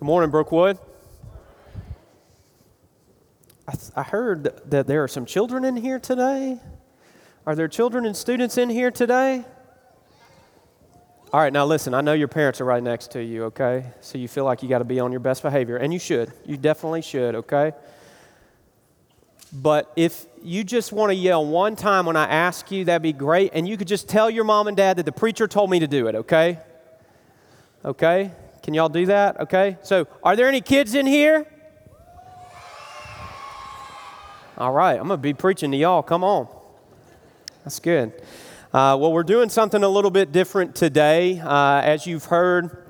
Good morning, Brookwood. I, th- I heard that there are some children in here today. Are there children and students in here today? All right, now listen, I know your parents are right next to you, okay? So you feel like you got to be on your best behavior, and you should. You definitely should, okay? But if you just want to yell one time when I ask you, that'd be great. And you could just tell your mom and dad that the preacher told me to do it, okay? Okay? Can y'all do that? Okay? So, are there any kids in here? All right, I'm going to be preaching to y'all. Come on. That's good. Uh, well, we're doing something a little bit different today. Uh, as you've heard,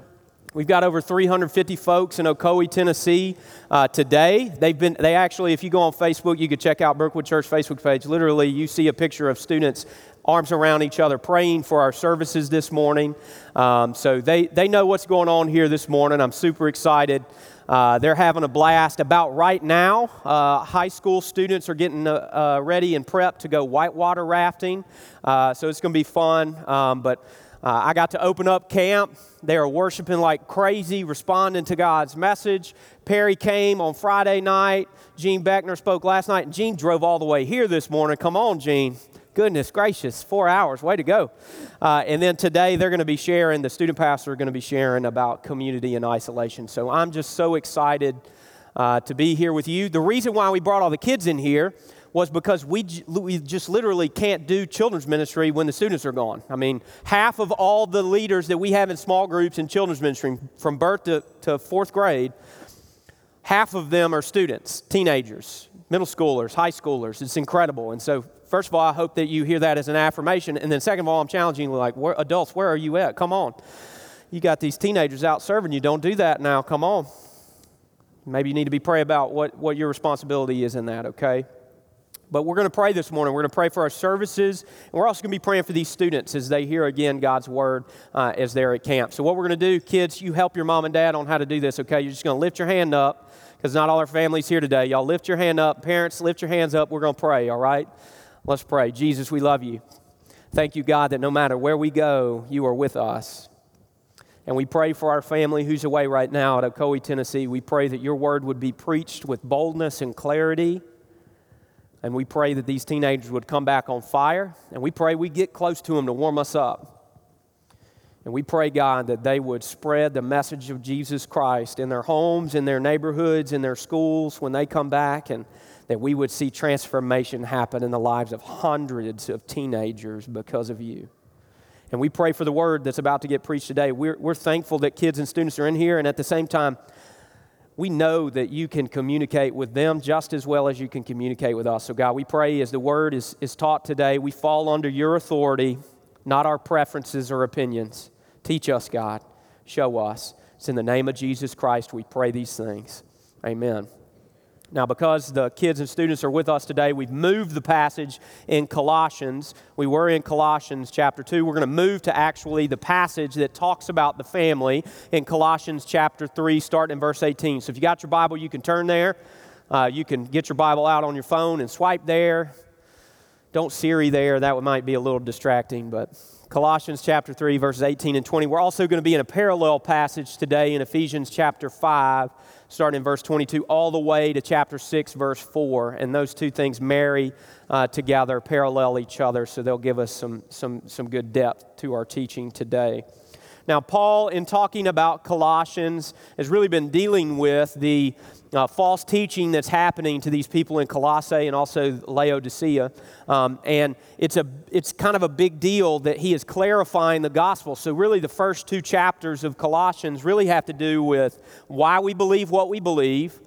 we've got over 350 folks in Ocoee, Tennessee uh, today. They've been, they actually, if you go on Facebook, you could check out Brookwood Church Facebook page. Literally, you see a picture of students arms around each other praying for our services this morning. Um, so they, they know what's going on here this morning. I'm super excited. Uh, they're having a blast. About right now, uh, high school students are getting uh, uh ready and prepped to go whitewater rafting. Uh, so it's going to be fun. Um, but uh, I got to open up camp. They are worshiping like crazy, responding to God's message. Perry came on Friday night. Gene Beckner spoke last night, and Gene drove all the way here this morning. Come on, Gene. Goodness gracious, four hours, way to go. Uh, and then today they're going to be sharing, the student pastor are going to be sharing about community and isolation. So I'm just so excited uh, to be here with you. The reason why we brought all the kids in here was because we, we just literally can't do children's ministry when the students are gone. I mean, half of all the leaders that we have in small groups in children's ministry from birth to, to fourth grade, half of them are students, teenagers, middle schoolers, high schoolers. It's incredible. And so first of all, I hope that you hear that as an affirmation. And then, second of all, I'm challenging you like, where, adults, where are you at? Come on. You got these teenagers out serving you. Don't do that now. Come on. Maybe you need to be pray about what, what your responsibility is in that, okay? But we're going to pray this morning. We're going to pray for our services. And we're also going to be praying for these students as they hear again God's word uh, as they're at camp. So, what we're going to do, kids, you help your mom and dad on how to do this, okay? You're just going to lift your hand up because not all our families here today. Y'all lift your hand up. Parents, lift your hands up. We're going to pray, all right? Let's pray. Jesus, we love you. Thank you, God, that no matter where we go, you are with us. And we pray for our family who's away right now at Ocoee, Tennessee. We pray that your word would be preached with boldness and clarity. And we pray that these teenagers would come back on fire. And we pray we get close to them to warm us up. And we pray, God, that they would spread the message of Jesus Christ in their homes, in their neighborhoods, in their schools when they come back. And that we would see transformation happen in the lives of hundreds of teenagers because of you. And we pray for the word that's about to get preached today. We're, we're thankful that kids and students are in here, and at the same time, we know that you can communicate with them just as well as you can communicate with us. So, God, we pray as the word is, is taught today, we fall under your authority, not our preferences or opinions. Teach us, God. Show us. It's in the name of Jesus Christ we pray these things. Amen. Now, because the kids and students are with us today, we've moved the passage in Colossians. We were in Colossians chapter 2. We're going to move to actually the passage that talks about the family in Colossians chapter 3, starting in verse 18. So if you got your Bible, you can turn there. Uh, you can get your Bible out on your phone and swipe there. Don't Siri there, that might be a little distracting, but Colossians chapter 3, verses 18 and 20. We're also going to be in a parallel passage today in Ephesians chapter 5 starting in verse 22 all the way to chapter 6, verse 4. And those two things marry uh, together, parallel each other, so they'll give us some, some, some good depth to our teaching today. Now, Paul, in talking about Colossians, has really been dealing with the uh, false teaching that's happening to these people in Colossae and also Laodicea. Um, and it's, a, it's kind of a big deal that he is clarifying the gospel. So, really, the first two chapters of Colossians really have to do with why we believe what we believe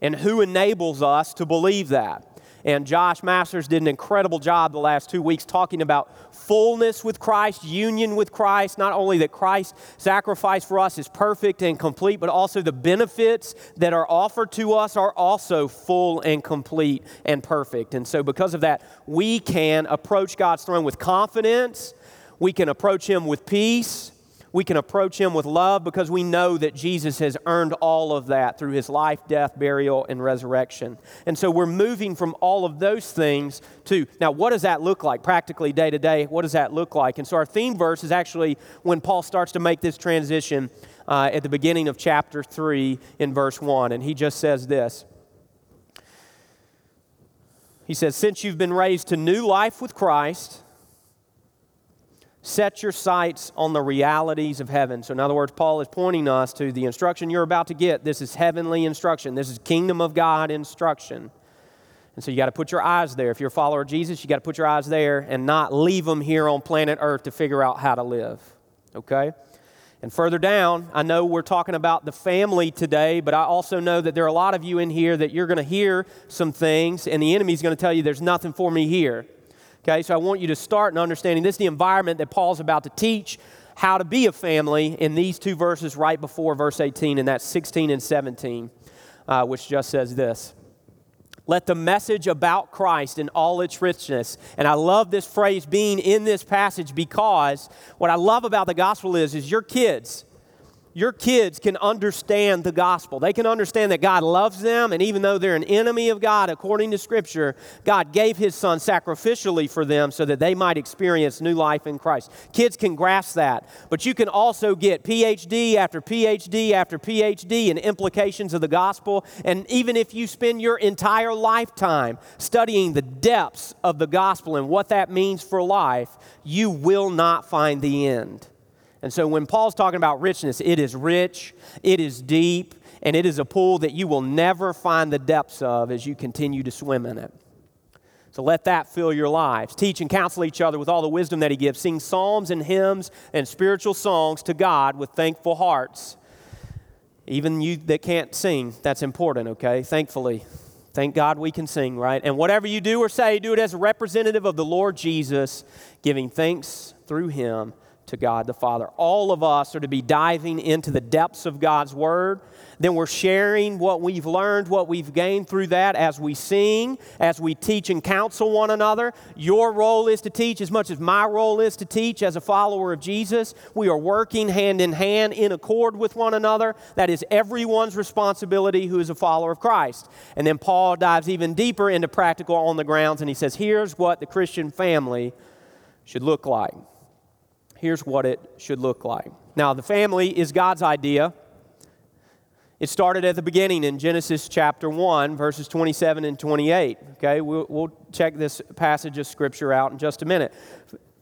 and who enables us to believe that. And Josh Masters did an incredible job the last two weeks talking about fullness with Christ, union with Christ. Not only that Christ's sacrifice for us is perfect and complete, but also the benefits that are offered to us are also full and complete and perfect. And so, because of that, we can approach God's throne with confidence, we can approach Him with peace we can approach Him with love because we know that Jesus has earned all of that through His life, death, burial, and resurrection. And so we're moving from all of those things to now, what does that look like practically day to day? What does that look like? And so our theme verse is actually when Paul starts to make this transition uh, at the beginning of chapter 3 in verse 1. And he just says this He says, Since you've been raised to new life with Christ, set your sights on the realities of heaven. So, in other words, Paul is pointing us to the instruction you're about to get. This is heavenly instruction, this is kingdom of God instruction. And so you got to put your eyes there. If you're a follower of Jesus, you got to put your eyes there and not leave them here on planet Earth to figure out how to live. Okay? And further down, I know we're talking about the family today, but I also know that there are a lot of you in here that you're going to hear some things, and the enemy's going to tell you there's nothing for me here. Okay, so I want you to start in understanding this is the environment that Paul's about to teach how to be a family in these two verses right before verse 18, and that's 16 and 17, uh, which just says this. Let the message about Christ in all its richness, and I love this phrase being in this passage because what I love about the gospel is, is your kids, your kids can understand the gospel. They can understand that God loves them, and even though they're an enemy of God, according to Scripture, God gave His Son sacrificially for them so that they might experience new life in Christ. Kids can grasp that, but you can also get PhD after PhD after PhD in implications of the gospel. And even if you spend your entire lifetime studying the depths of the gospel and what that means for life, you will not find the end. And so when Paul's talking about richness, it is rich, it is deep, and it is a pool that you will never find the depths of as you continue to swim in it. So let that fill your lives. Teach and counsel each other with all the wisdom that He gives. Sing psalms and hymns and spiritual songs to God with thankful hearts. Even you that can't sing, that's important, okay? Thankfully. Thank God we can sing, right? And whatever you do or say, do it as a representative of the Lord Jesus, giving thanks through Him to God the Father. All of us are to be diving into the depths of God's Word. Then we're sharing what we've learned, what we've gained through that as we sing, as we teach and counsel one another. Your role is to teach as much as my role is to teach as a follower of Jesus. We are working hand in hand in accord with one another. That is everyone's responsibility who is a follower of Christ. And then Paul dives even deeper into practical on the grounds and he says, here's what the Christian family should look like here's what it should look like. Now, the family is God's idea. It started at the beginning in Genesis chapter 1, verses 27 and 28. Okay, we'll, we'll check this passage of scripture out in just a minute.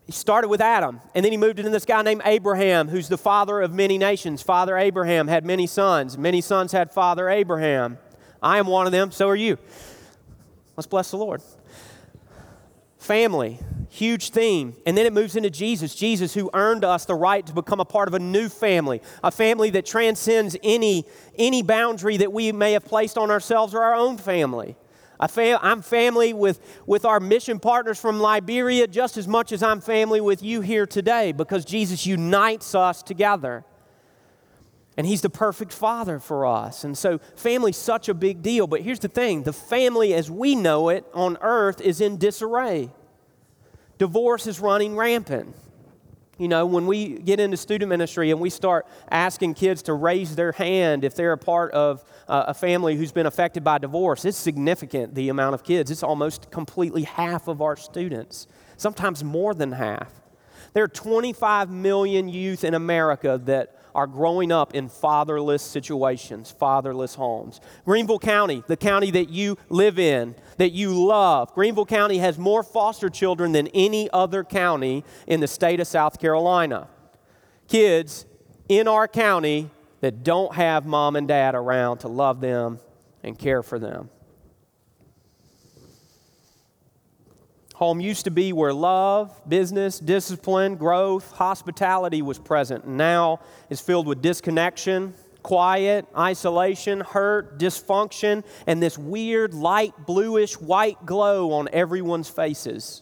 He started with Adam, and then he moved into this guy named Abraham, who's the father of many nations. Father Abraham had many sons. Many sons had Father Abraham. I am one of them, so are you. Let's bless the Lord. Family huge theme. And then it moves into Jesus, Jesus who earned us the right to become a part of a new family, a family that transcends any, any boundary that we may have placed on ourselves or our own family. Fam- I'm family with, with our mission partners from Liberia just as much as I'm family with you here today because Jesus unites us together. And he's the perfect father for us. And so family's such a big deal. But here's the thing the family as we know it on earth is in disarray divorce is running rampant. You know, when we get into student ministry and we start asking kids to raise their hand if they're a part of uh, a family who's been affected by divorce, it's significant the amount of kids. It's almost completely half of our students, sometimes more than half. There are 25 million youth in America that are growing up in fatherless situations, fatherless homes. Greenville County, the county that you live in, that you love, Greenville County has more foster children than any other county in the state of South Carolina. Kids in our county that don't have mom and dad around to love them and care for them. Home used to be where love, business, discipline, growth, hospitality was present. Now is filled with disconnection, quiet, isolation, hurt, dysfunction, and this weird light bluish white glow on everyone's faces.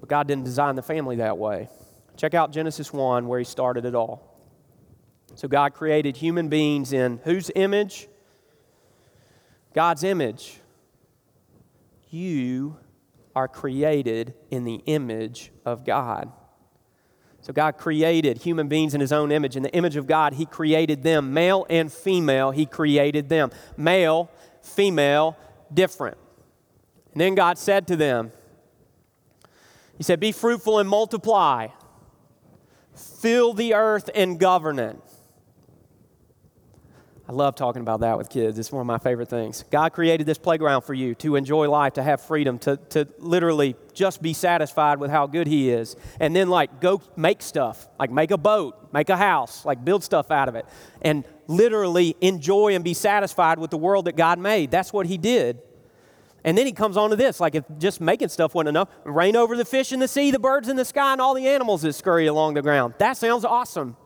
But God didn't design the family that way. Check out Genesis 1 where He started it all. So God created human beings in whose image? God's image you are created in the image of God. So, God created human beings in His own image. In the image of God, He created them. Male and female, He created them. Male, female, different. And then God said to them, He said, Be fruitful and multiply. fill the earth and govern it. I love talking about that with kids. It's one of my favorite things. God created this playground for you to enjoy life, to have freedom, to, to literally just be satisfied with how good He is. And then, like, go make stuff, like make a boat, make a house, like build stuff out of it. And literally enjoy and be satisfied with the world that God made. That's what He did. And then he comes on to this like, if just making stuff wasn't enough, reign over the fish in the sea, the birds in the sky, and all the animals that scurry along the ground. That sounds awesome.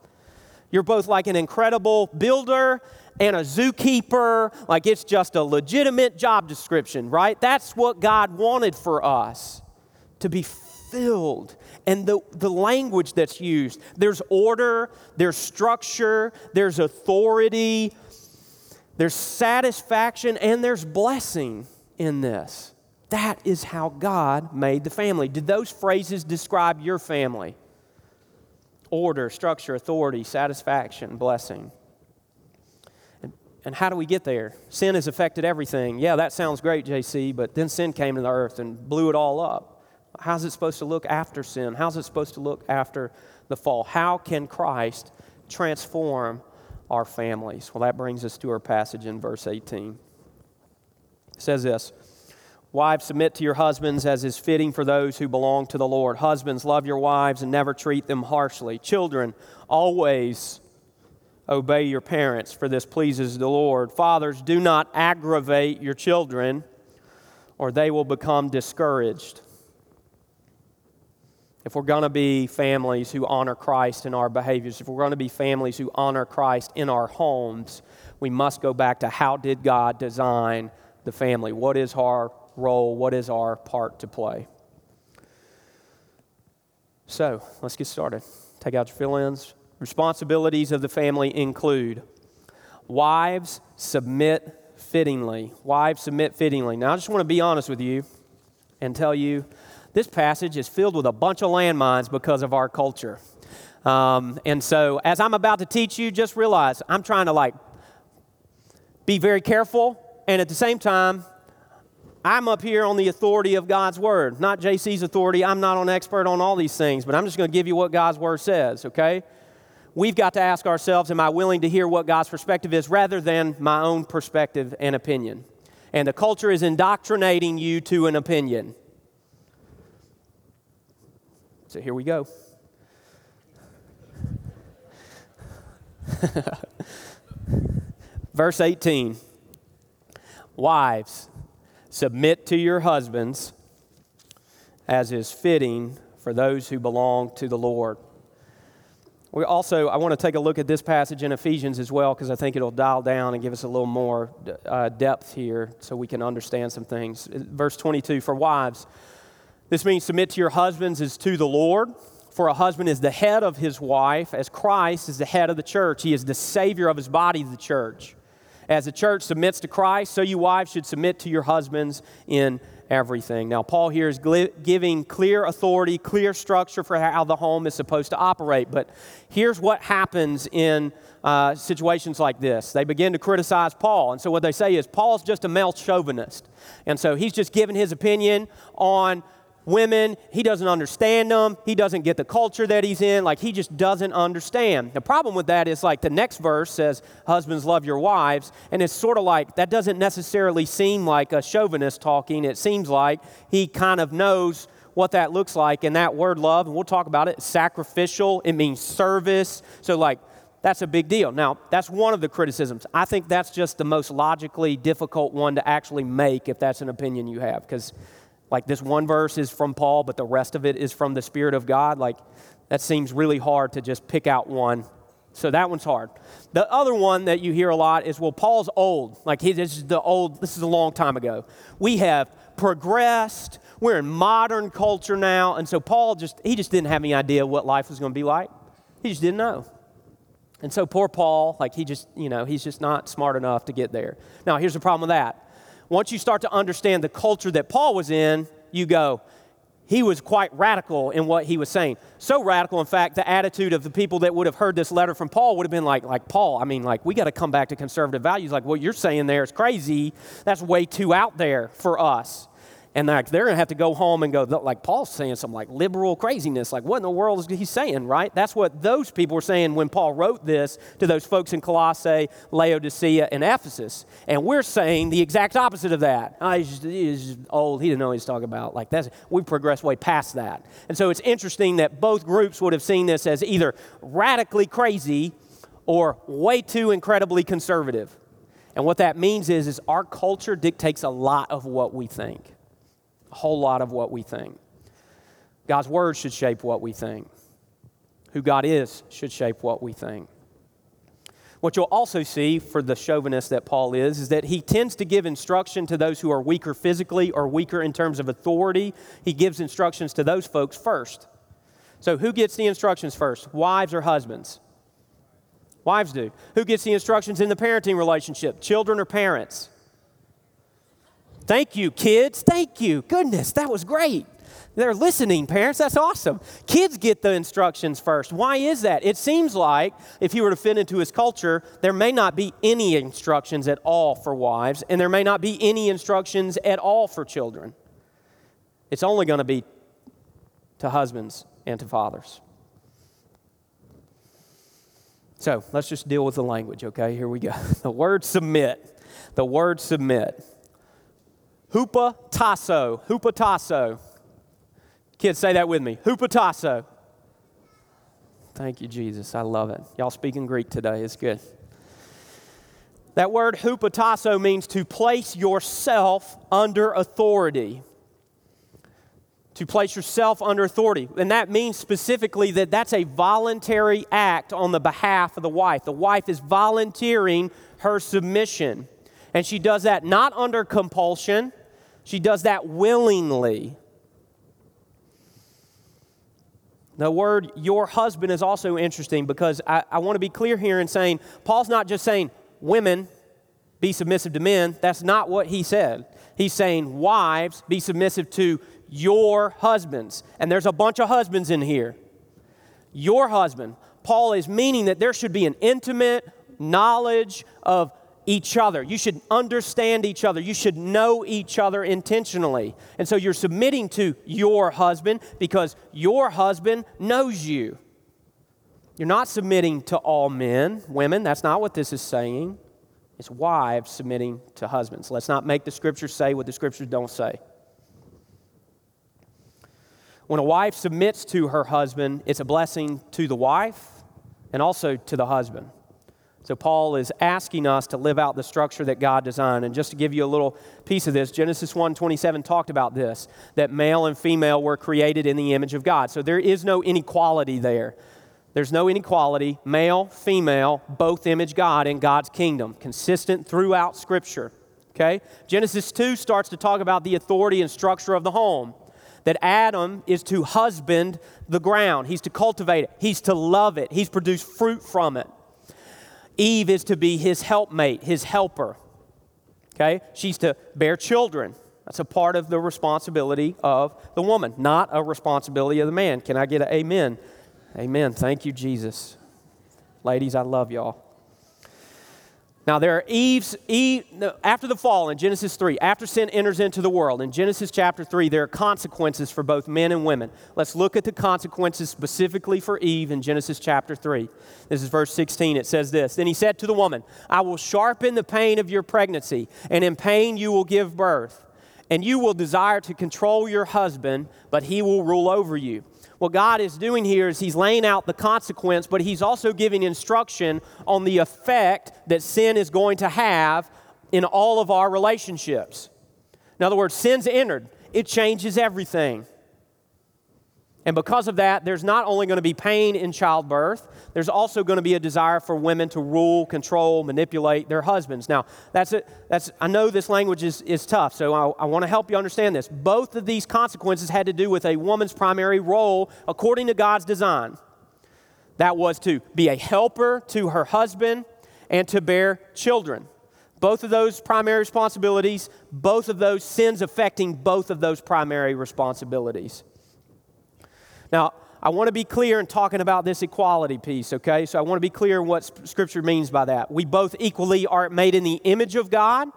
You're both like an incredible builder and a zookeeper. Like it's just a legitimate job description, right? That's what God wanted for us to be filled. And the, the language that's used there's order, there's structure, there's authority, there's satisfaction, and there's blessing in this. That is how God made the family. Did those phrases describe your family? Order, structure, authority, satisfaction, blessing. And how do we get there? Sin has affected everything. Yeah, that sounds great, JC, but then sin came to the earth and blew it all up. How's it supposed to look after sin? How's it supposed to look after the fall? How can Christ transform our families? Well, that brings us to our passage in verse 18. It says this Wives, submit to your husbands as is fitting for those who belong to the Lord. Husbands, love your wives and never treat them harshly. Children, always obey your parents, for this pleases the Lord. Fathers, do not aggravate your children, or they will become discouraged. If we're going to be families who honor Christ in our behaviors, if we're going to be families who honor Christ in our homes, we must go back to how did God design the family? What is our role? What is our part to play? So let's get started. Take out your fill ins. Responsibilities of the family include wives submit fittingly. Wives submit fittingly. Now, I just want to be honest with you and tell you this passage is filled with a bunch of landmines because of our culture. Um, and so, as I'm about to teach you, just realize I'm trying to like be very careful, and at the same time, I'm up here on the authority of God's word, not JC's authority. I'm not an expert on all these things, but I'm just going to give you what God's word says, okay? We've got to ask ourselves Am I willing to hear what God's perspective is rather than my own perspective and opinion? And the culture is indoctrinating you to an opinion. So here we go. Verse 18 Wives, submit to your husbands as is fitting for those who belong to the Lord. We also, I want to take a look at this passage in Ephesians as well because I think it'll dial down and give us a little more uh, depth here so we can understand some things. Verse 22 For wives, this means submit to your husbands as to the Lord. For a husband is the head of his wife, as Christ is the head of the church. He is the Savior of his body, the church. As the church submits to Christ, so you wives should submit to your husbands in everything. Now, Paul here is giving clear authority, clear structure for how the home is supposed to operate. But here's what happens in uh, situations like this they begin to criticize Paul. And so, what they say is, Paul's just a male chauvinist. And so, he's just giving his opinion on women. He doesn't understand them. He doesn't get the culture that he's in. Like, he just doesn't understand. The problem with that is, like, the next verse says, Husbands, love your wives. And it's sort of like that doesn't necessarily seem like a chauvinist talking. It seems like he kind of knows what that looks like. And that word love, and we'll talk about it, sacrificial, it means service. So, like, that's a big deal. Now, that's one of the criticisms. I think that's just the most logically difficult one to actually make if that's an opinion you have, because like this one verse is from Paul, but the rest of it is from the Spirit of God. Like that seems really hard to just pick out one. So that one's hard. The other one that you hear a lot is, well, Paul's old. Like he, this is the old, this is a long time ago. We have progressed. We're in modern culture now. And so Paul just, he just didn't have any idea what life was going to be like. He just didn't know. And so poor Paul, like he just, you know, he's just not smart enough to get there. Now, here's the problem with that once you start to understand the culture that Paul was in, you go, he was quite radical in what he was saying. So radical, in fact, the attitude of the people that would have heard this letter from Paul would have been like, like Paul, I mean, like, we got to come back to conservative values. Like, what you're saying there is crazy. That's way too out there for us. And like they're to have to go home and go, like Paul's saying some like liberal craziness. Like, what in the world is he saying, right? That's what those people were saying when Paul wrote this to those folks in Colossae, Laodicea, and Ephesus. And we're saying the exact opposite of that. Oh, he's, just, he's old. He didn't know what he's talking about. Like, that's, we've progressed way past that. And so it's interesting that both groups would have seen this as either radically crazy or way too incredibly conservative. And what that means is, is our culture dictates a lot of what we think a whole lot of what we think. God's word should shape what we think. Who God is should shape what we think. What you'll also see for the chauvinist that Paul is, is that he tends to give instruction to those who are weaker physically or weaker in terms of authority. He gives instructions to those folks first. So, who gets the instructions first, wives or husbands? Wives do. Who gets the instructions in the parenting relationship, children or parents? Thank you, kids. Thank you. Goodness, that was great. They're listening, parents. That's awesome. Kids get the instructions first. Why is that? It seems like if he were to fit into his culture, there may not be any instructions at all for wives, and there may not be any instructions at all for children. It's only going to be to husbands and to fathers. So let's just deal with the language, okay? Here we go. The word submit. The word submit. Hupotasso. Hupotasso. Kids, say that with me. Hupotasso. Thank you, Jesus. I love it. Y'all speaking Greek today. It's good. That word hupotasso means to place yourself under authority. To place yourself under authority. And that means specifically that that's a voluntary act on the behalf of the wife. The wife is volunteering her submission. And she does that not under compulsion, she does that willingly. The word your husband is also interesting because I, I want to be clear here in saying Paul's not just saying women be submissive to men. That's not what he said. He's saying wives be submissive to your husbands. And there's a bunch of husbands in here. Your husband. Paul is meaning that there should be an intimate knowledge of each other. You should understand each other. You should know each other intentionally. And so you're submitting to your husband because your husband knows you. You're not submitting to all men, women. That's not what this is saying. It's wives submitting to husbands. Let's not make the scriptures say what the scriptures don't say. When a wife submits to her husband, it's a blessing to the wife and also to the husband. So Paul is asking us to live out the structure that God designed. And just to give you a little piece of this, Genesis 1:27 talked about this, that male and female were created in the image of God. So there is no inequality there. There's no inequality. Male, female, both image God in God's kingdom, consistent throughout Scripture. Okay? Genesis 2 starts to talk about the authority and structure of the home. That Adam is to husband the ground, he's to cultivate it, he's to love it, he's produced fruit from it. Eve is to be his helpmate, his helper. Okay? She's to bear children. That's a part of the responsibility of the woman, not a responsibility of the man. Can I get an amen? Amen. Thank you, Jesus. Ladies, I love y'all. Now, there are Eve's, Eve, after the fall in Genesis 3, after sin enters into the world, in Genesis chapter 3, there are consequences for both men and women. Let's look at the consequences specifically for Eve in Genesis chapter 3. This is verse 16. It says this Then he said to the woman, I will sharpen the pain of your pregnancy, and in pain you will give birth. And you will desire to control your husband, but he will rule over you what God is doing here is He's laying out the consequence, but He's also giving instruction on the effect that sin is going to have in all of our relationships. In other words, sin's entered, it changes everything. And because of that, there's not only going to be pain in childbirth, there's also going to be a desire for women to rule, control, manipulate their husbands. Now, that's it. That's, I know this language is, is tough, so I, I want to help you understand this. Both of these consequences had to do with a woman's primary role according to God's design. That was to be a helper to her husband and to bear children. Both of those primary responsibilities, both of those sins affecting both of those primary responsibilities. Now, I want to be clear in talking about this equality piece, okay? So I want to be clear what Scripture means by that. We both equally are made in the image of God,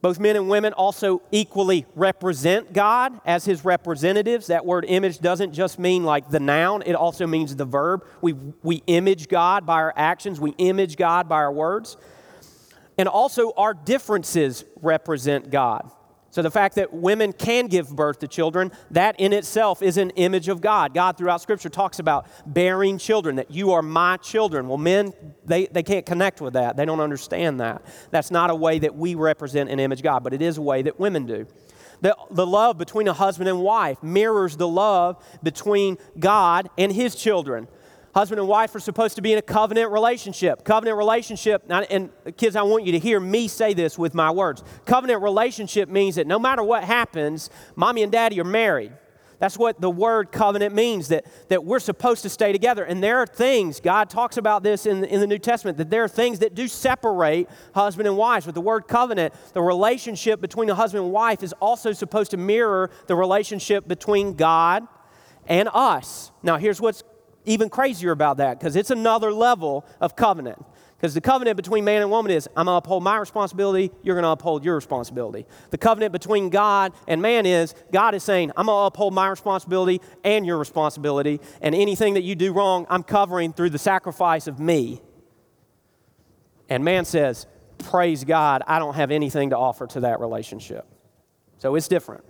Both men and women also equally represent God as his representatives. That word image doesn't just mean like the noun, it also means the verb. We, we image God by our actions, we image God by our words. And also, our differences represent God. So, the fact that women can give birth to children, that in itself is an image of God. God, throughout Scripture, talks about bearing children, that you are my children. Well, men, they, they can't connect with that. They don't understand that. That's not a way that we represent and image God, but it is a way that women do. The, the love between a husband and wife mirrors the love between God and his children. Husband and wife are supposed to be in a covenant relationship. Covenant relationship, and kids, I want you to hear me say this with my words. Covenant relationship means that no matter what happens, mommy and daddy are married. That's what the word covenant means, that, that we're supposed to stay together. And there are things, God talks about this in, in the New Testament, that there are things that do separate husband and wife. With the word covenant, the relationship between a husband and wife is also supposed to mirror the relationship between God and us. Now, here's what's even crazier about that because it's another level of covenant. Because the covenant between man and woman is I'm going to uphold my responsibility, you're going to uphold your responsibility. The covenant between God and man is God is saying, I'm going to uphold my responsibility and your responsibility, and anything that you do wrong, I'm covering through the sacrifice of me. And man says, Praise God, I don't have anything to offer to that relationship. So it's different.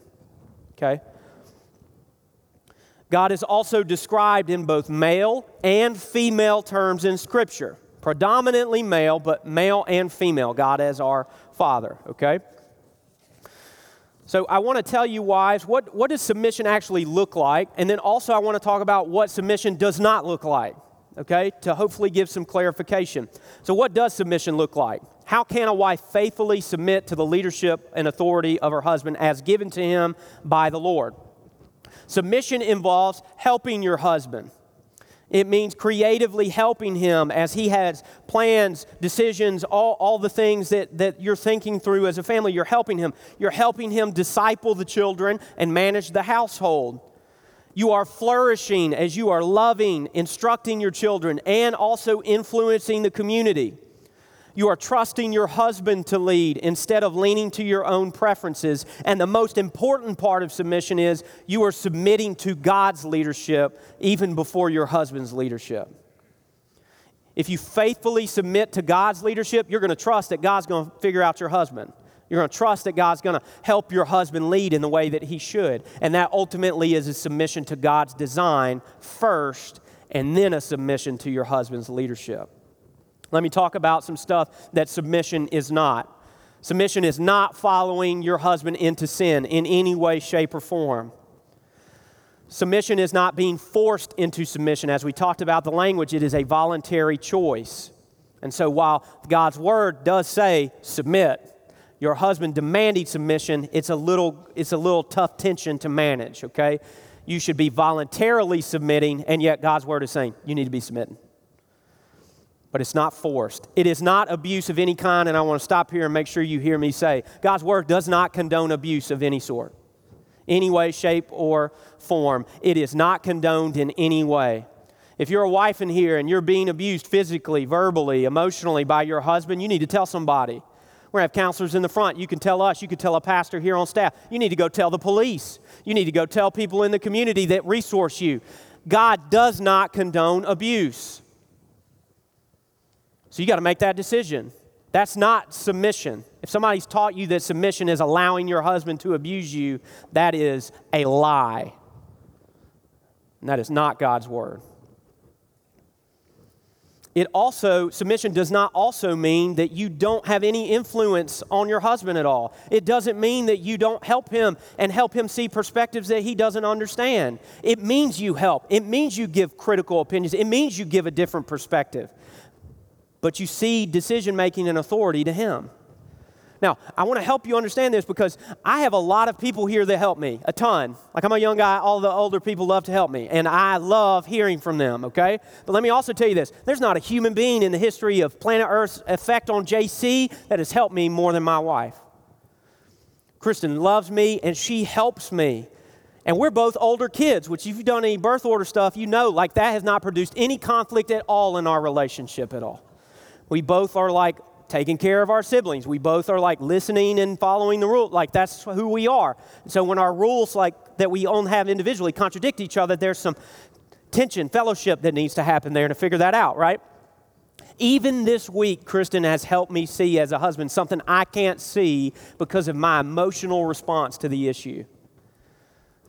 Okay? God is also described in both male and female terms in Scripture. Predominantly male, but male and female. God as our Father, okay? So I want to tell you, wives, what, what does submission actually look like? And then also I want to talk about what submission does not look like, okay? To hopefully give some clarification. So, what does submission look like? How can a wife faithfully submit to the leadership and authority of her husband as given to him by the Lord? Submission involves helping your husband. It means creatively helping him as he has plans, decisions, all, all the things that, that you're thinking through as a family. You're helping him. You're helping him disciple the children and manage the household. You are flourishing as you are loving, instructing your children, and also influencing the community. You are trusting your husband to lead instead of leaning to your own preferences. And the most important part of submission is you are submitting to God's leadership even before your husband's leadership. If you faithfully submit to God's leadership, you're going to trust that God's going to figure out your husband. You're going to trust that God's going to help your husband lead in the way that he should. And that ultimately is a submission to God's design first, and then a submission to your husband's leadership. Let me talk about some stuff that submission is not. Submission is not following your husband into sin in any way, shape, or form. Submission is not being forced into submission. As we talked about the language, it is a voluntary choice. And so while God's word does say submit, your husband demanding submission, it's a little, it's a little tough tension to manage, okay? You should be voluntarily submitting, and yet God's word is saying you need to be submitting but it's not forced. It is not abuse of any kind, and I want to stop here and make sure you hear me say God's word does not condone abuse of any sort, any way, shape, or form. It is not condoned in any way. If you're a wife in here and you're being abused physically, verbally, emotionally by your husband, you need to tell somebody. We're going to have counselors in the front. You can tell us. You can tell a pastor here on staff. You need to go tell the police. You need to go tell people in the community that resource you. God does not condone abuse. So you got to make that decision. That's not submission. If somebody's taught you that submission is allowing your husband to abuse you, that is a lie. And that is not God's word. It also, submission does not also mean that you don't have any influence on your husband at all. It doesn't mean that you don't help him and help him see perspectives that he doesn't understand. It means you help. It means you give critical opinions. It means you give a different perspective but you see decision making and authority to Him. Now, I want to help you understand this because I have a lot of people here that help me, a ton. Like I'm a young guy, all the older people love to help me, and I love hearing from them, okay? But let me also tell you this there's not a human being in the history of planet Earth's effect on JC that has helped me more than my wife. Kristen loves me and she helps me. And we're both older kids, which if you've done any birth order stuff, you know, like that has not produced any conflict at all in our relationship at all. We both are like taking care of our siblings. We both are like listening and following the rule. Like that's who we are. So when our rules like that we own have individually contradict each other, there's some tension, fellowship that needs to happen there to figure that out, right? Even this week, Kristen has helped me see as a husband something I can't see because of my emotional response to the issue.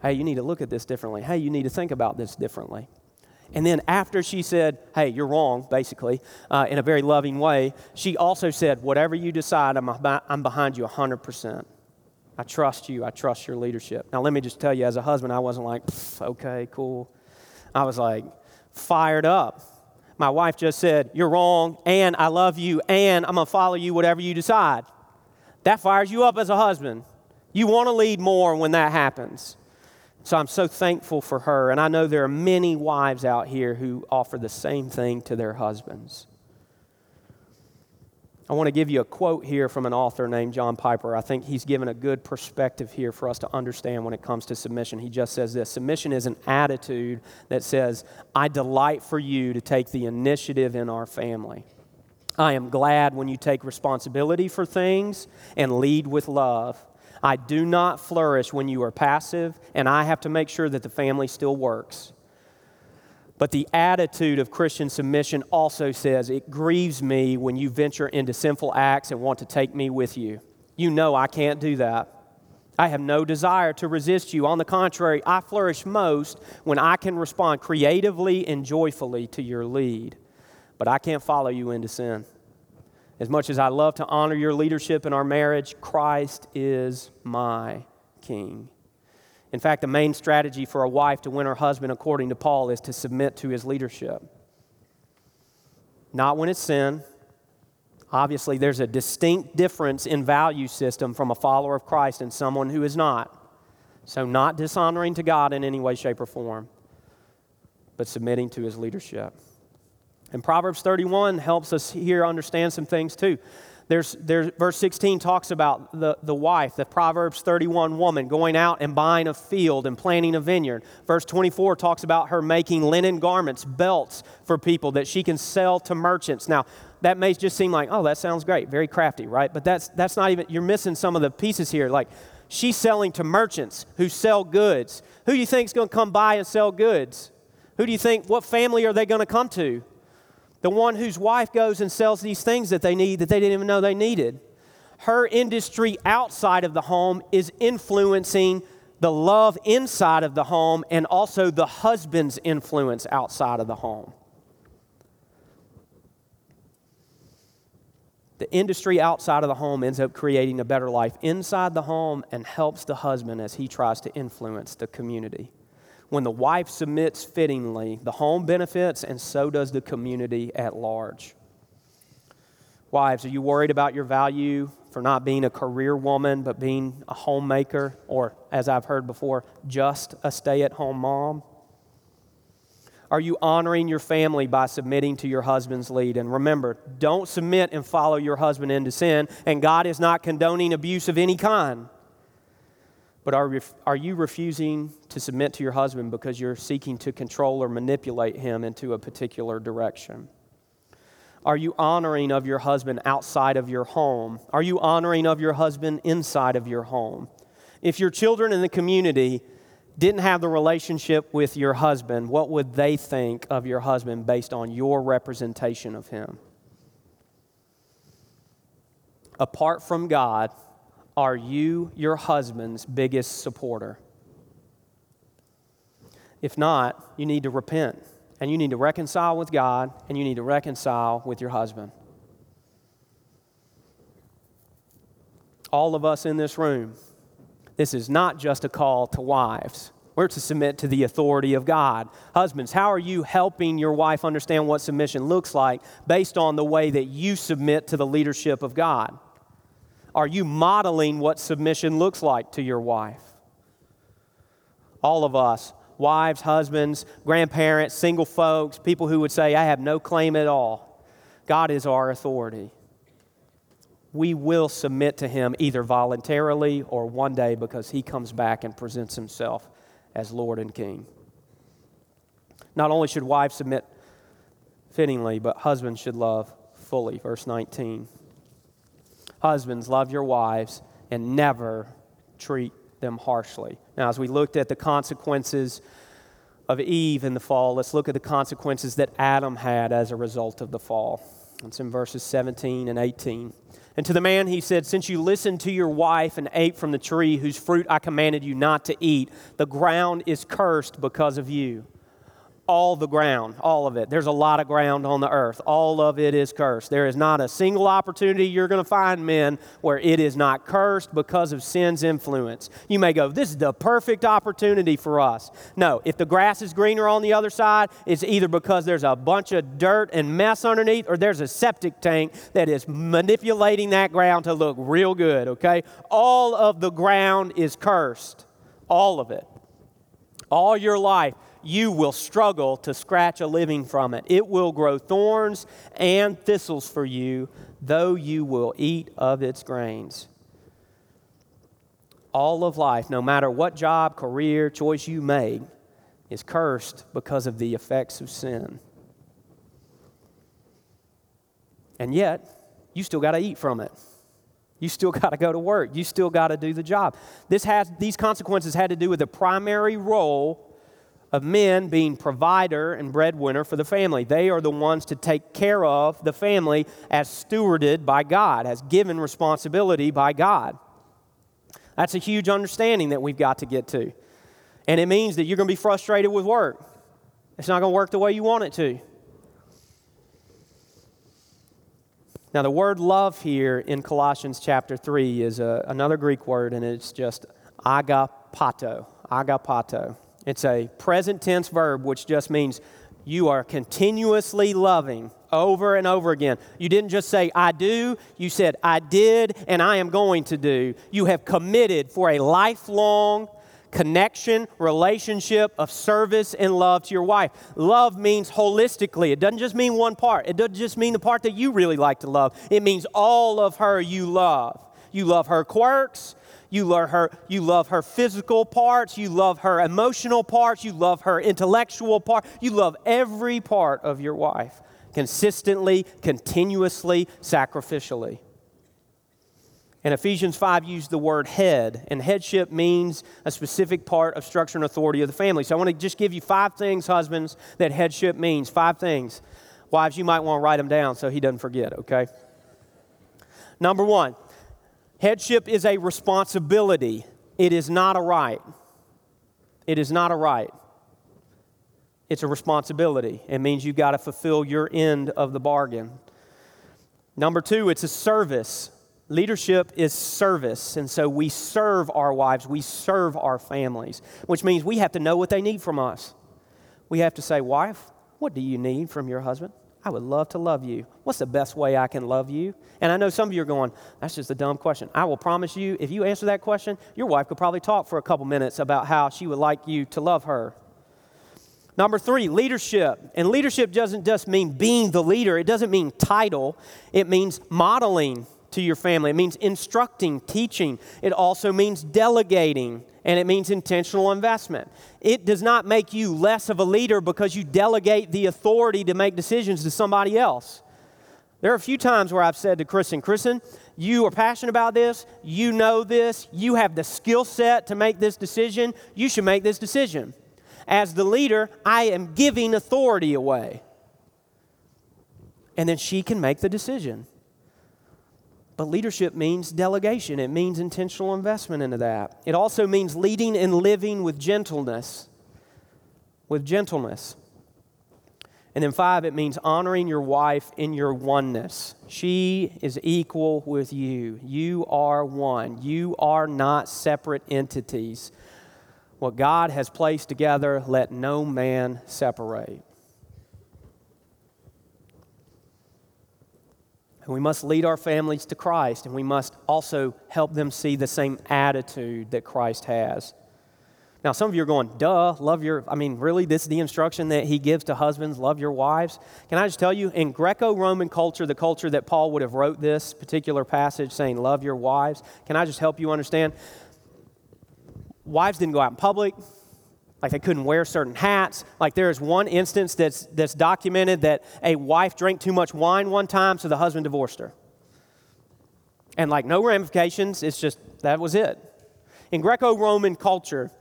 Hey, you need to look at this differently. Hey, you need to think about this differently. And then after she said, hey, you're wrong, basically, uh, in a very loving way, she also said, whatever you decide, I'm, I'm behind you 100%. I trust you. I trust your leadership. Now, let me just tell you, as a husband, I wasn't like, okay, cool. I was like fired up. My wife just said, You're wrong, and I love you, and I'm going to follow you whatever you decide. That fires you up as a husband. You want to lead more when that happens. So I'm so thankful for her. And I know there are many wives out here who offer the same thing to their husbands. I want to give you a quote here from an author named John Piper. I think he's given a good perspective here for us to understand when it comes to submission. He just says this Submission is an attitude that says, I delight for you to take the initiative in our family. I am glad when you take responsibility for things and lead with love. I do not flourish when you are passive, and I have to make sure that the family still works. But the attitude of Christian submission also says, It grieves me when you venture into sinful acts and want to take me with you. You know I can't do that. I have no desire to resist you. On the contrary, I flourish most when I can respond creatively and joyfully to your lead. But I can't follow you into sin. As much as I love to honor your leadership in our marriage, Christ is my King. In fact, the main strategy for a wife to win her husband, according to Paul, is to submit to his leadership. Not when it's sin. Obviously, there's a distinct difference in value system from a follower of Christ and someone who is not. So, not dishonoring to God in any way, shape, or form, but submitting to his leadership. And Proverbs 31 helps us here understand some things too. There's, there's, verse 16 talks about the, the wife, the Proverbs 31 woman, going out and buying a field and planting a vineyard. Verse 24 talks about her making linen garments, belts for people that she can sell to merchants. Now, that may just seem like, oh, that sounds great, very crafty, right? But that's, that's not even, you're missing some of the pieces here. Like, she's selling to merchants who sell goods. Who do you think is going to come buy and sell goods? Who do you think, what family are they going to come to? The one whose wife goes and sells these things that they need that they didn't even know they needed. Her industry outside of the home is influencing the love inside of the home and also the husband's influence outside of the home. The industry outside of the home ends up creating a better life inside the home and helps the husband as he tries to influence the community. When the wife submits fittingly, the home benefits and so does the community at large. Wives, are you worried about your value for not being a career woman, but being a homemaker, or as I've heard before, just a stay at home mom? Are you honoring your family by submitting to your husband's lead? And remember, don't submit and follow your husband into sin, and God is not condoning abuse of any kind. But are, are you refusing to submit to your husband because you're seeking to control or manipulate him into a particular direction? Are you honoring of your husband outside of your home? Are you honoring of your husband inside of your home? If your children in the community didn't have the relationship with your husband, what would they think of your husband based on your representation of him? Apart from God, are you your husband's biggest supporter? If not, you need to repent and you need to reconcile with God and you need to reconcile with your husband. All of us in this room, this is not just a call to wives. We're to submit to the authority of God. Husbands, how are you helping your wife understand what submission looks like based on the way that you submit to the leadership of God? Are you modeling what submission looks like to your wife? All of us, wives, husbands, grandparents, single folks, people who would say, I have no claim at all. God is our authority. We will submit to Him either voluntarily or one day because He comes back and presents Himself as Lord and King. Not only should wives submit fittingly, but husbands should love fully. Verse 19. Husbands, love your wives and never treat them harshly. Now, as we looked at the consequences of Eve in the fall, let's look at the consequences that Adam had as a result of the fall. It's in verses 17 and 18. And to the man he said, Since you listened to your wife and ate from the tree whose fruit I commanded you not to eat, the ground is cursed because of you all the ground, all of it. There's a lot of ground on the earth. All of it is cursed. There is not a single opportunity you're going to find, men, where it is not cursed because of sin's influence. You may go, This is the perfect opportunity for us. No, if the grass is greener on the other side, it's either because there's a bunch of dirt and mess underneath, or there's a septic tank that is manipulating that ground to look real good, okay? All of the ground is cursed. All of it. All your life you will struggle to scratch a living from it. It will grow thorns and thistles for you, though you will eat of its grains. All of life, no matter what job, career, choice you make, is cursed because of the effects of sin. And yet, you still got to eat from it. You still got to go to work. You still got to do the job. This has, these consequences had to do with the primary role of men being provider and breadwinner for the family. They are the ones to take care of the family as stewarded by God, as given responsibility by God. That's a huge understanding that we've got to get to. And it means that you're going to be frustrated with work. It's not going to work the way you want it to. Now, the word love here in Colossians chapter 3 is a, another Greek word, and it's just agapato. Agapato. It's a present tense verb, which just means you are continuously loving over and over again. You didn't just say, I do, you said, I did and I am going to do. You have committed for a lifelong connection, relationship of service and love to your wife. Love means holistically. It doesn't just mean one part, it doesn't just mean the part that you really like to love. It means all of her you love. You love her quirks, you love her, you love her physical parts, you love her emotional parts, you love her intellectual part. You love every part of your wife consistently, continuously, sacrificially. And Ephesians 5 used the word head, and headship means a specific part of structure and authority of the family. So I want to just give you five things, husbands, that headship means. Five things. Wives, you might want to write them down so he doesn't forget, okay? Number one, Headship is a responsibility, it is not a right. It is not a right. It's a responsibility. It means you've got to fulfill your end of the bargain. Number two, it's a service. Leadership is service. And so we serve our wives, we serve our families, which means we have to know what they need from us. We have to say, Wife, what do you need from your husband? I would love to love you. What's the best way I can love you? And I know some of you are going, that's just a dumb question. I will promise you, if you answer that question, your wife could probably talk for a couple minutes about how she would like you to love her. Number three, leadership. And leadership doesn't just mean being the leader, it doesn't mean title, it means modeling to your family. It means instructing, teaching. It also means delegating, and it means intentional investment. It does not make you less of a leader because you delegate the authority to make decisions to somebody else. There are a few times where I've said to Kristen, Kristen, you are passionate about this, you know this, you have the skill set to make this decision, you should make this decision. As the leader, I am giving authority away. And then she can make the decision. But leadership means delegation, it means intentional investment into that. It also means leading and living with gentleness. With gentleness. And then five, it means honoring your wife in your oneness. She is equal with you. You are one. You are not separate entities. What God has placed together, let no man separate. And we must lead our families to Christ, and we must also help them see the same attitude that Christ has. Now, some of you are going, duh, love your, I mean, really, this is the instruction that he gives to husbands, love your wives. Can I just tell you, in Greco Roman culture, the culture that Paul would have wrote this particular passage saying, love your wives, can I just help you understand? Wives didn't go out in public, like they couldn't wear certain hats. Like there is one instance that's, that's documented that a wife drank too much wine one time, so the husband divorced her. And like no ramifications, it's just that was it. In Greco Roman culture,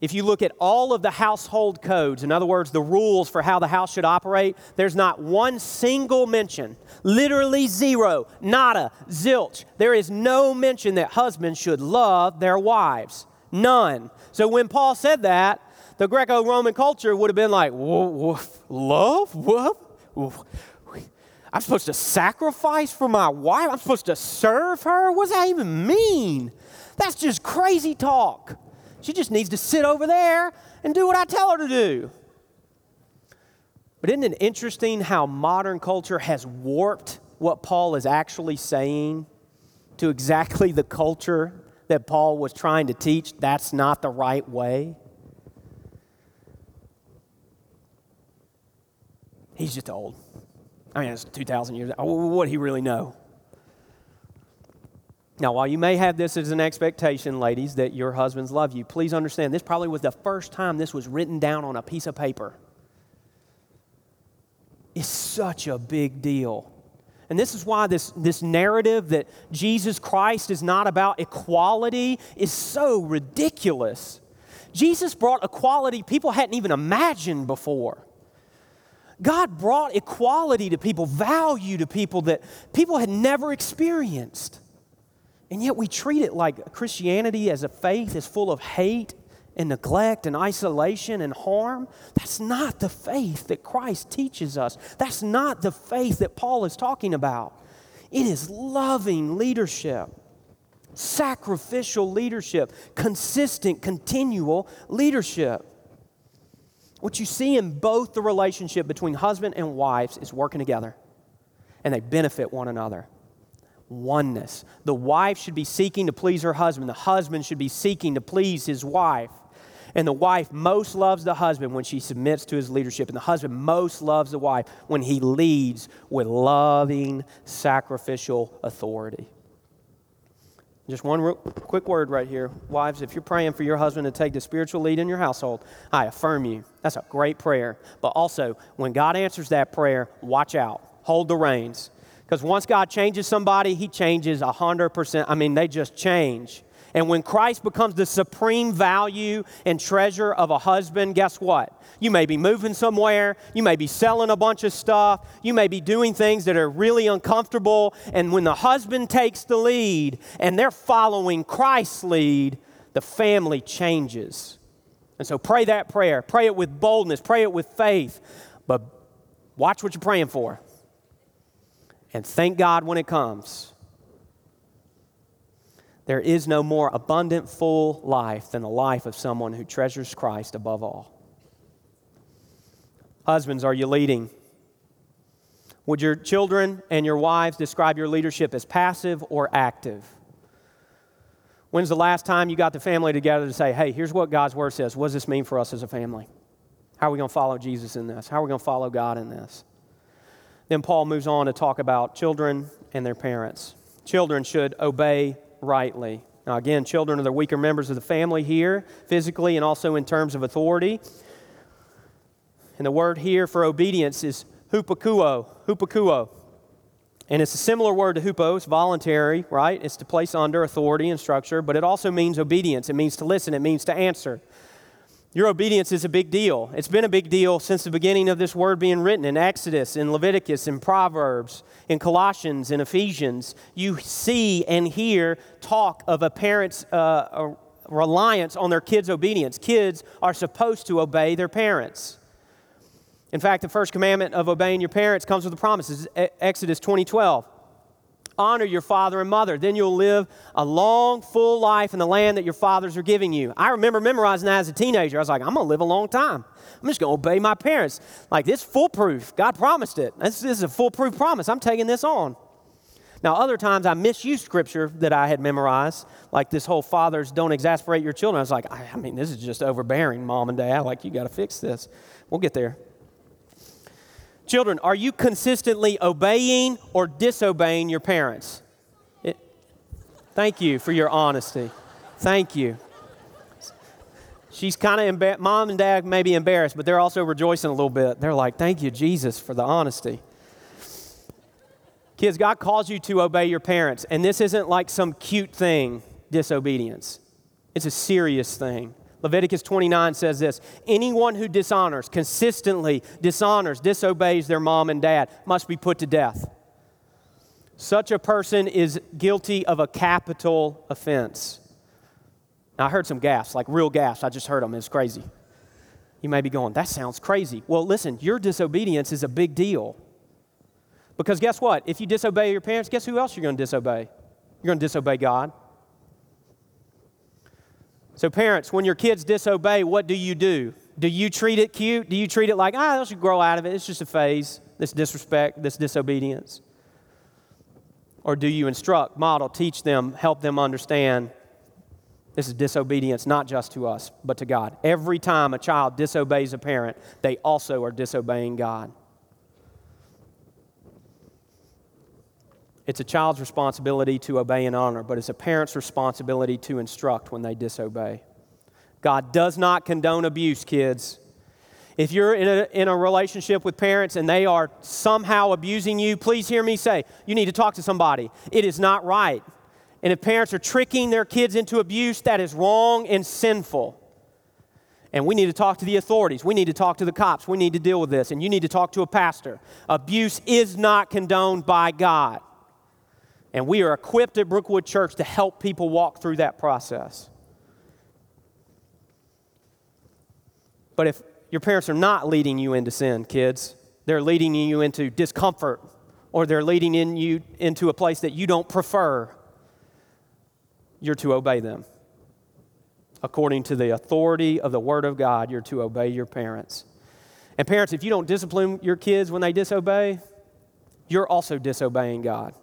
if you look at all of the household codes, in other words, the rules for how the house should operate, there's not one single mention, literally zero, nada, zilch. There is no mention that husbands should love their wives. None. So when Paul said that, the Greco Roman culture would have been like, love? What? I'm supposed to sacrifice for my wife? I'm supposed to serve her? What does that even mean? That's just crazy talk. She just needs to sit over there and do what I tell her to do. But isn't it interesting how modern culture has warped what Paul is actually saying to exactly the culture that Paul was trying to teach? That's not the right way. He's just old. I mean, it's 2,000 years. Oh, old. What he really know? Now, while you may have this as an expectation, ladies, that your husbands love you, please understand this probably was the first time this was written down on a piece of paper. It's such a big deal. And this is why this, this narrative that Jesus Christ is not about equality is so ridiculous. Jesus brought equality people hadn't even imagined before. God brought equality to people, value to people that people had never experienced. And yet we treat it like Christianity as a faith is full of hate and neglect and isolation and harm. That's not the faith that Christ teaches us. That's not the faith that Paul is talking about. It is loving leadership, sacrificial leadership, consistent, continual leadership. What you see in both the relationship between husband and wives is working together, and they benefit one another oneness. The wife should be seeking to please her husband, the husband should be seeking to please his wife. And the wife most loves the husband when she submits to his leadership, and the husband most loves the wife when he leads with loving, sacrificial authority. Just one real, quick word right here. Wives, if you're praying for your husband to take the spiritual lead in your household, I affirm you. That's a great prayer. But also, when God answers that prayer, watch out. Hold the reins. Because once God changes somebody, He changes 100%. I mean, they just change. And when Christ becomes the supreme value and treasure of a husband, guess what? You may be moving somewhere, you may be selling a bunch of stuff, you may be doing things that are really uncomfortable. And when the husband takes the lead and they're following Christ's lead, the family changes. And so pray that prayer. Pray it with boldness, pray it with faith. But watch what you're praying for and thank God when it comes. There is no more abundant, full life than the life of someone who treasures Christ above all. Husbands, are you leading? Would your children and your wives describe your leadership as passive or active? When's the last time you got the family together to say, hey, here's what God's word says. What does this mean for us as a family? How are we going to follow Jesus in this? How are we going to follow God in this? Then Paul moves on to talk about children and their parents. Children should obey rightly. Now, again, children are the weaker members of the family here, physically and also in terms of authority. And the word here for obedience is hupakuo, hupakuo. And it's a similar word to hupo, it's voluntary, right? It's to place under authority and structure, but it also means obedience. It means to listen, it means to answer. Your obedience is a big deal. It's been a big deal since the beginning of this word being written in Exodus, in Leviticus, in Proverbs, in Colossians, in Ephesians. You see and hear talk of a parent's uh, reliance on their kids' obedience. Kids are supposed to obey their parents. In fact, the first commandment of obeying your parents comes with a promise. Exodus 20 12. Honor your father and mother. Then you'll live a long, full life in the land that your fathers are giving you. I remember memorizing that as a teenager. I was like, I'm going to live a long time. I'm just going to obey my parents. Like, this foolproof. God promised it. This, this is a foolproof promise. I'm taking this on. Now, other times I misused scripture that I had memorized, like this whole fathers don't exasperate your children. I was like, I, I mean, this is just overbearing, mom and dad. Like, you got to fix this. We'll get there. Children, are you consistently obeying or disobeying your parents? It, thank you for your honesty. Thank you. She's kind of. Mom and dad may be embarrassed, but they're also rejoicing a little bit. They're like, thank you, Jesus, for the honesty. Kids, God calls you to obey your parents, and this isn't like some cute thing, disobedience. It's a serious thing. Leviticus 29 says this Anyone who dishonors, consistently dishonors, disobeys their mom and dad must be put to death. Such a person is guilty of a capital offense. Now, I heard some gasps, like real gasps. I just heard them. It's crazy. You may be going, that sounds crazy. Well, listen, your disobedience is a big deal. Because guess what? If you disobey your parents, guess who else you're going to disobey? You're going to disobey God. So, parents, when your kids disobey, what do you do? Do you treat it cute? Do you treat it like, ah, they'll should grow out of it? It's just a phase, this disrespect, this disobedience? Or do you instruct, model, teach them, help them understand this is disobedience not just to us, but to God? Every time a child disobeys a parent, they also are disobeying God. It's a child's responsibility to obey and honor, but it's a parent's responsibility to instruct when they disobey. God does not condone abuse, kids. If you're in a, in a relationship with parents and they are somehow abusing you, please hear me say, you need to talk to somebody. It is not right. And if parents are tricking their kids into abuse, that is wrong and sinful. And we need to talk to the authorities. We need to talk to the cops. We need to deal with this. And you need to talk to a pastor. Abuse is not condoned by God. And we are equipped at Brookwood Church to help people walk through that process. But if your parents are not leading you into sin, kids, they're leading you into discomfort or they're leading in you into a place that you don't prefer, you're to obey them. According to the authority of the Word of God, you're to obey your parents. And parents, if you don't discipline your kids when they disobey, you're also disobeying God.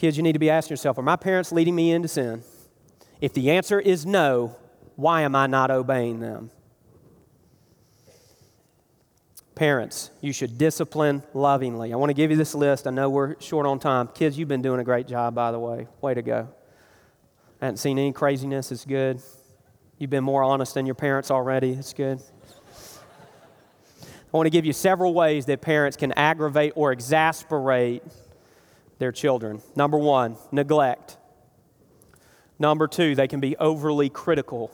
Kids, you need to be asking yourself Are my parents leading me into sin? If the answer is no, why am I not obeying them? Parents, you should discipline lovingly. I want to give you this list. I know we're short on time. Kids, you've been doing a great job, by the way. Way to go. I haven't seen any craziness. It's good. You've been more honest than your parents already. It's good. I want to give you several ways that parents can aggravate or exasperate their children. Number one, neglect. Number two, they can be overly critical.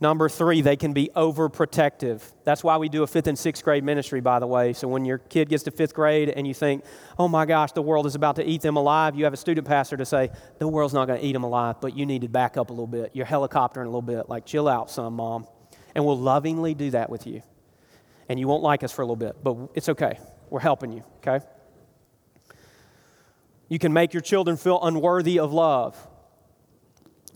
Number three, they can be overprotective. That's why we do a fifth and sixth grade ministry, by the way. So when your kid gets to fifth grade and you think, oh my gosh, the world is about to eat them alive, you have a student pastor to say, the world's not going to eat them alive, but you need to back up a little bit. You're helicoptering a little bit, like, chill out, son, mom. And we'll lovingly do that with you. And you won't like us for a little bit, but it's okay. We're helping you, okay? You can make your children feel unworthy of love.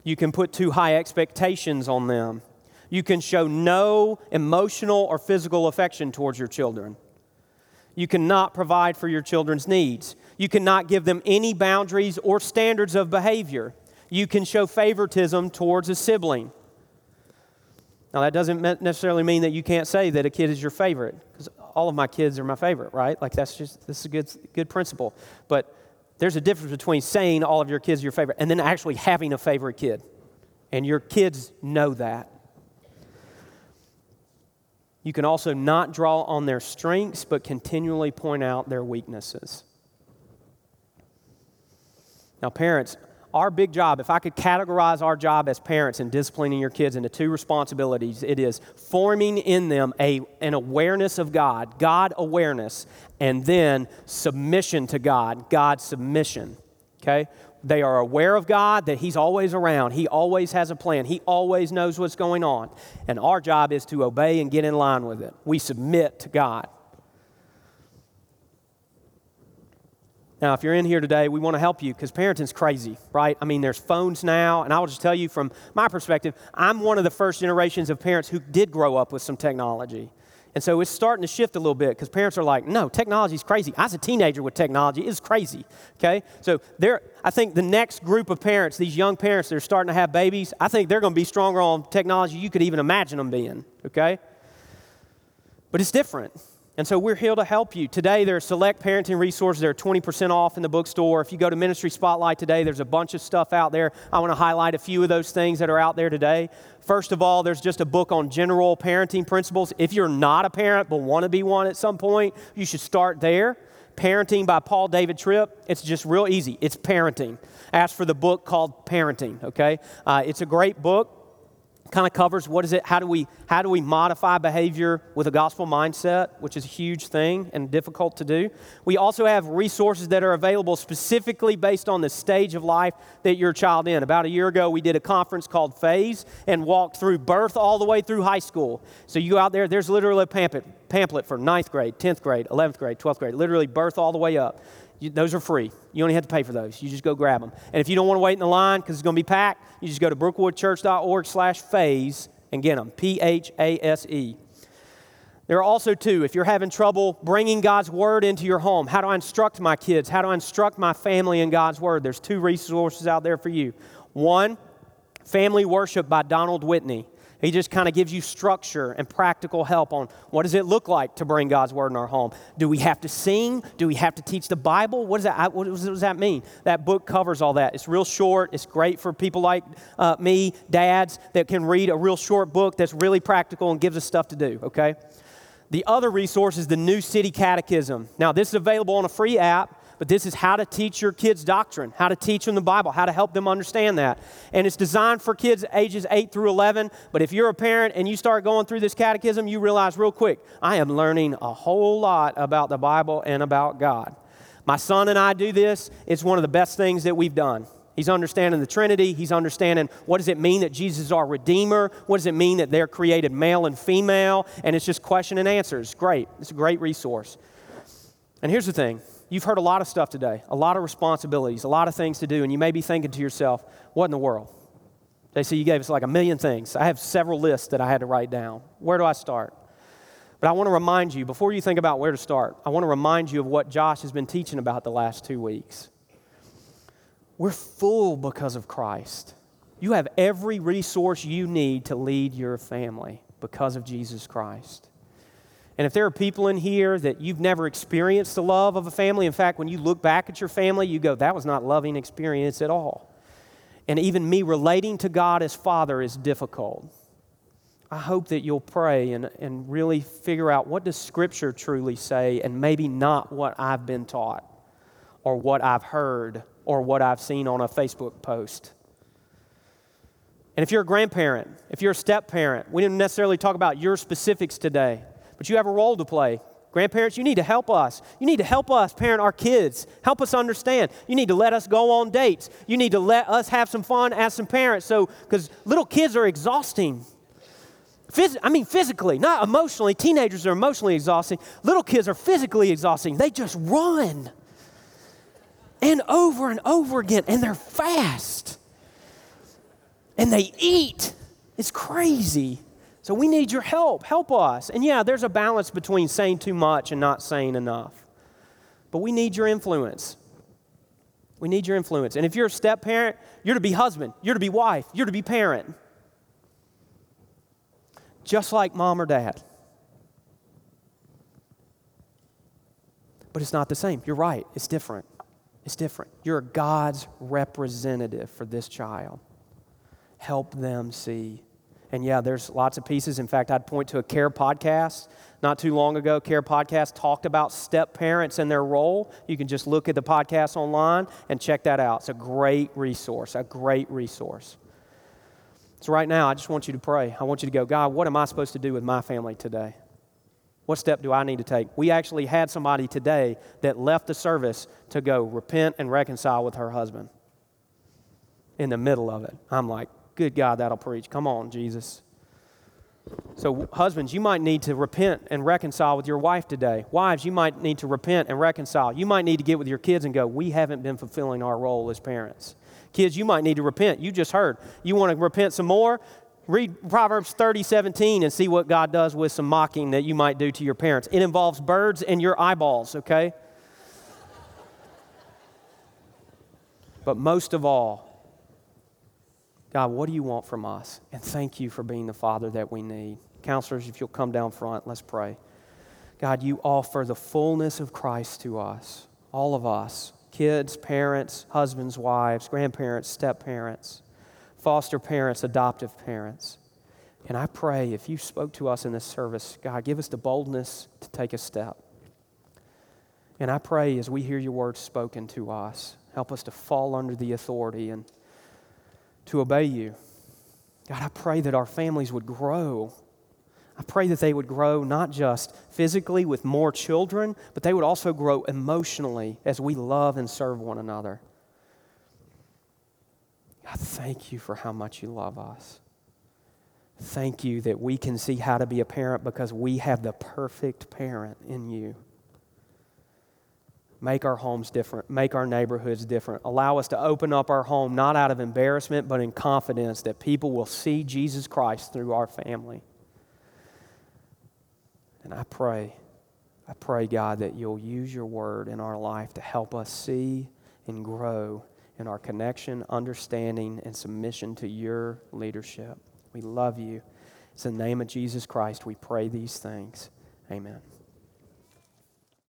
You can put too high expectations on them. You can show no emotional or physical affection towards your children. You cannot provide for your children's needs. You cannot give them any boundaries or standards of behavior. You can show favoritism towards a sibling. Now, that doesn't necessarily mean that you can't say that a kid is your favorite, because all of my kids are my favorite, right? Like, that's just, this is a good, good principle. But there's a difference between saying all of your kids are your favorite and then actually having a favorite kid. And your kids know that. You can also not draw on their strengths, but continually point out their weaknesses. Now, parents, our big job, if I could categorize our job as parents in disciplining your kids into two responsibilities, it is forming in them a, an awareness of God, God awareness, and then submission to God, God submission. Okay? They are aware of God, that He's always around. He always has a plan. He always knows what's going on. And our job is to obey and get in line with it. We submit to God. Now, if you're in here today, we want to help you because parenting's crazy, right? I mean, there's phones now, and I will just tell you from my perspective, I'm one of the first generations of parents who did grow up with some technology. And so it's starting to shift a little bit because parents are like, no, technology's crazy. I was a teenager with technology. It's crazy. Okay? So there, I think the next group of parents, these young parents that are starting to have babies, I think they're going to be stronger on technology you could even imagine them being. Okay? But it's different. And so we're here to help you. Today, there are select parenting resources. They're 20% off in the bookstore. If you go to Ministry Spotlight today, there's a bunch of stuff out there. I want to highlight a few of those things that are out there today. First of all, there's just a book on general parenting principles. If you're not a parent but want to be one at some point, you should start there. Parenting by Paul David Tripp. It's just real easy. It's parenting. Ask for the book called Parenting, okay? Uh, it's a great book kind of covers what is it how do we how do we modify behavior with a gospel mindset which is a huge thing and difficult to do. We also have resources that are available specifically based on the stage of life that your child in. About a year ago we did a conference called phase and walked through birth all the way through high school. So you go out there there's literally a pamphlet pamphlet for ninth grade 10th grade 11th grade 12th grade literally birth all the way up you, those are free. You only have to pay for those. You just go grab them. And if you don't want to wait in the line because it's going to be packed, you just go to brookwoodchurch.org slash phase and get them. P-H-A-S-E. There are also two, if you're having trouble bringing God's Word into your home, how do I instruct my kids? How do I instruct my family in God's Word? There's two resources out there for you. One, Family Worship by Donald Whitney. He just kind of gives you structure and practical help on what does it look like to bring God's word in our home. Do we have to sing? Do we have to teach the Bible? What does that, what does that mean? That book covers all that. It's real short. It's great for people like uh, me, dads, that can read a real short book that's really practical and gives us stuff to do, okay? The other resource is the New City Catechism. Now, this is available on a free app but this is how to teach your kids doctrine, how to teach them the Bible, how to help them understand that. And it's designed for kids ages 8 through 11. But if you're a parent and you start going through this catechism, you realize real quick, I am learning a whole lot about the Bible and about God. My son and I do this. It's one of the best things that we've done. He's understanding the Trinity. He's understanding what does it mean that Jesus is our Redeemer? What does it mean that they're created male and female? And it's just question and answers. Great. It's a great resource. And here's the thing You've heard a lot of stuff today, a lot of responsibilities, a lot of things to do, and you may be thinking to yourself, what in the world? They say you gave us like a million things. I have several lists that I had to write down. Where do I start? But I want to remind you, before you think about where to start, I want to remind you of what Josh has been teaching about the last two weeks. We're full because of Christ. You have every resource you need to lead your family because of Jesus Christ. And if there are people in here that you've never experienced the love of a family, in fact, when you look back at your family, you go, that was not loving experience at all. And even me relating to God as Father is difficult. I hope that you'll pray and, and really figure out what does Scripture truly say and maybe not what I've been taught or what I've heard or what I've seen on a Facebook post. And if you're a grandparent, if you're a step parent, we didn't necessarily talk about your specifics today but you have a role to play. Grandparents, you need to help us. You need to help us parent our kids. Help us understand. You need to let us go on dates. You need to let us have some fun as some parents. So, because little kids are exhausting. Phys- I mean, physically, not emotionally. Teenagers are emotionally exhausting. Little kids are physically exhausting. They just run and over and over again, and they're fast. And they eat. It's crazy. So we need your help. Help us. And yeah, there's a balance between saying too much and not saying enough. But we need your influence. We need your influence. And if you're a step parent, you're to be husband, you're to be wife, you're to be parent. Just like mom or dad. But it's not the same. You're right. It's different. It's different. You're God's representative for this child. Help them see and yeah, there's lots of pieces. In fact, I'd point to a CARE podcast. Not too long ago, CARE podcast talked about step parents and their role. You can just look at the podcast online and check that out. It's a great resource, a great resource. So, right now, I just want you to pray. I want you to go, God, what am I supposed to do with my family today? What step do I need to take? We actually had somebody today that left the service to go repent and reconcile with her husband in the middle of it. I'm like, Good God, that'll preach. Come on, Jesus. So, husbands, you might need to repent and reconcile with your wife today. Wives, you might need to repent and reconcile. You might need to get with your kids and go, We haven't been fulfilling our role as parents. Kids, you might need to repent. You just heard. You want to repent some more? Read Proverbs 30, 17 and see what God does with some mocking that you might do to your parents. It involves birds and your eyeballs, okay? but most of all, God, what do you want from us? And thank you for being the Father that we need. Counselors, if you'll come down front, let's pray. God, you offer the fullness of Christ to us, all of us kids, parents, husbands, wives, grandparents, step parents, foster parents, adoptive parents. And I pray if you spoke to us in this service, God, give us the boldness to take a step. And I pray as we hear your words spoken to us, help us to fall under the authority and to obey you. God, I pray that our families would grow. I pray that they would grow not just physically with more children, but they would also grow emotionally as we love and serve one another. God, thank you for how much you love us. Thank you that we can see how to be a parent because we have the perfect parent in you. Make our homes different. Make our neighborhoods different. Allow us to open up our home not out of embarrassment, but in confidence that people will see Jesus Christ through our family. And I pray, I pray, God, that you'll use your word in our life to help us see and grow in our connection, understanding, and submission to your leadership. We love you. It's in the name of Jesus Christ we pray these things. Amen.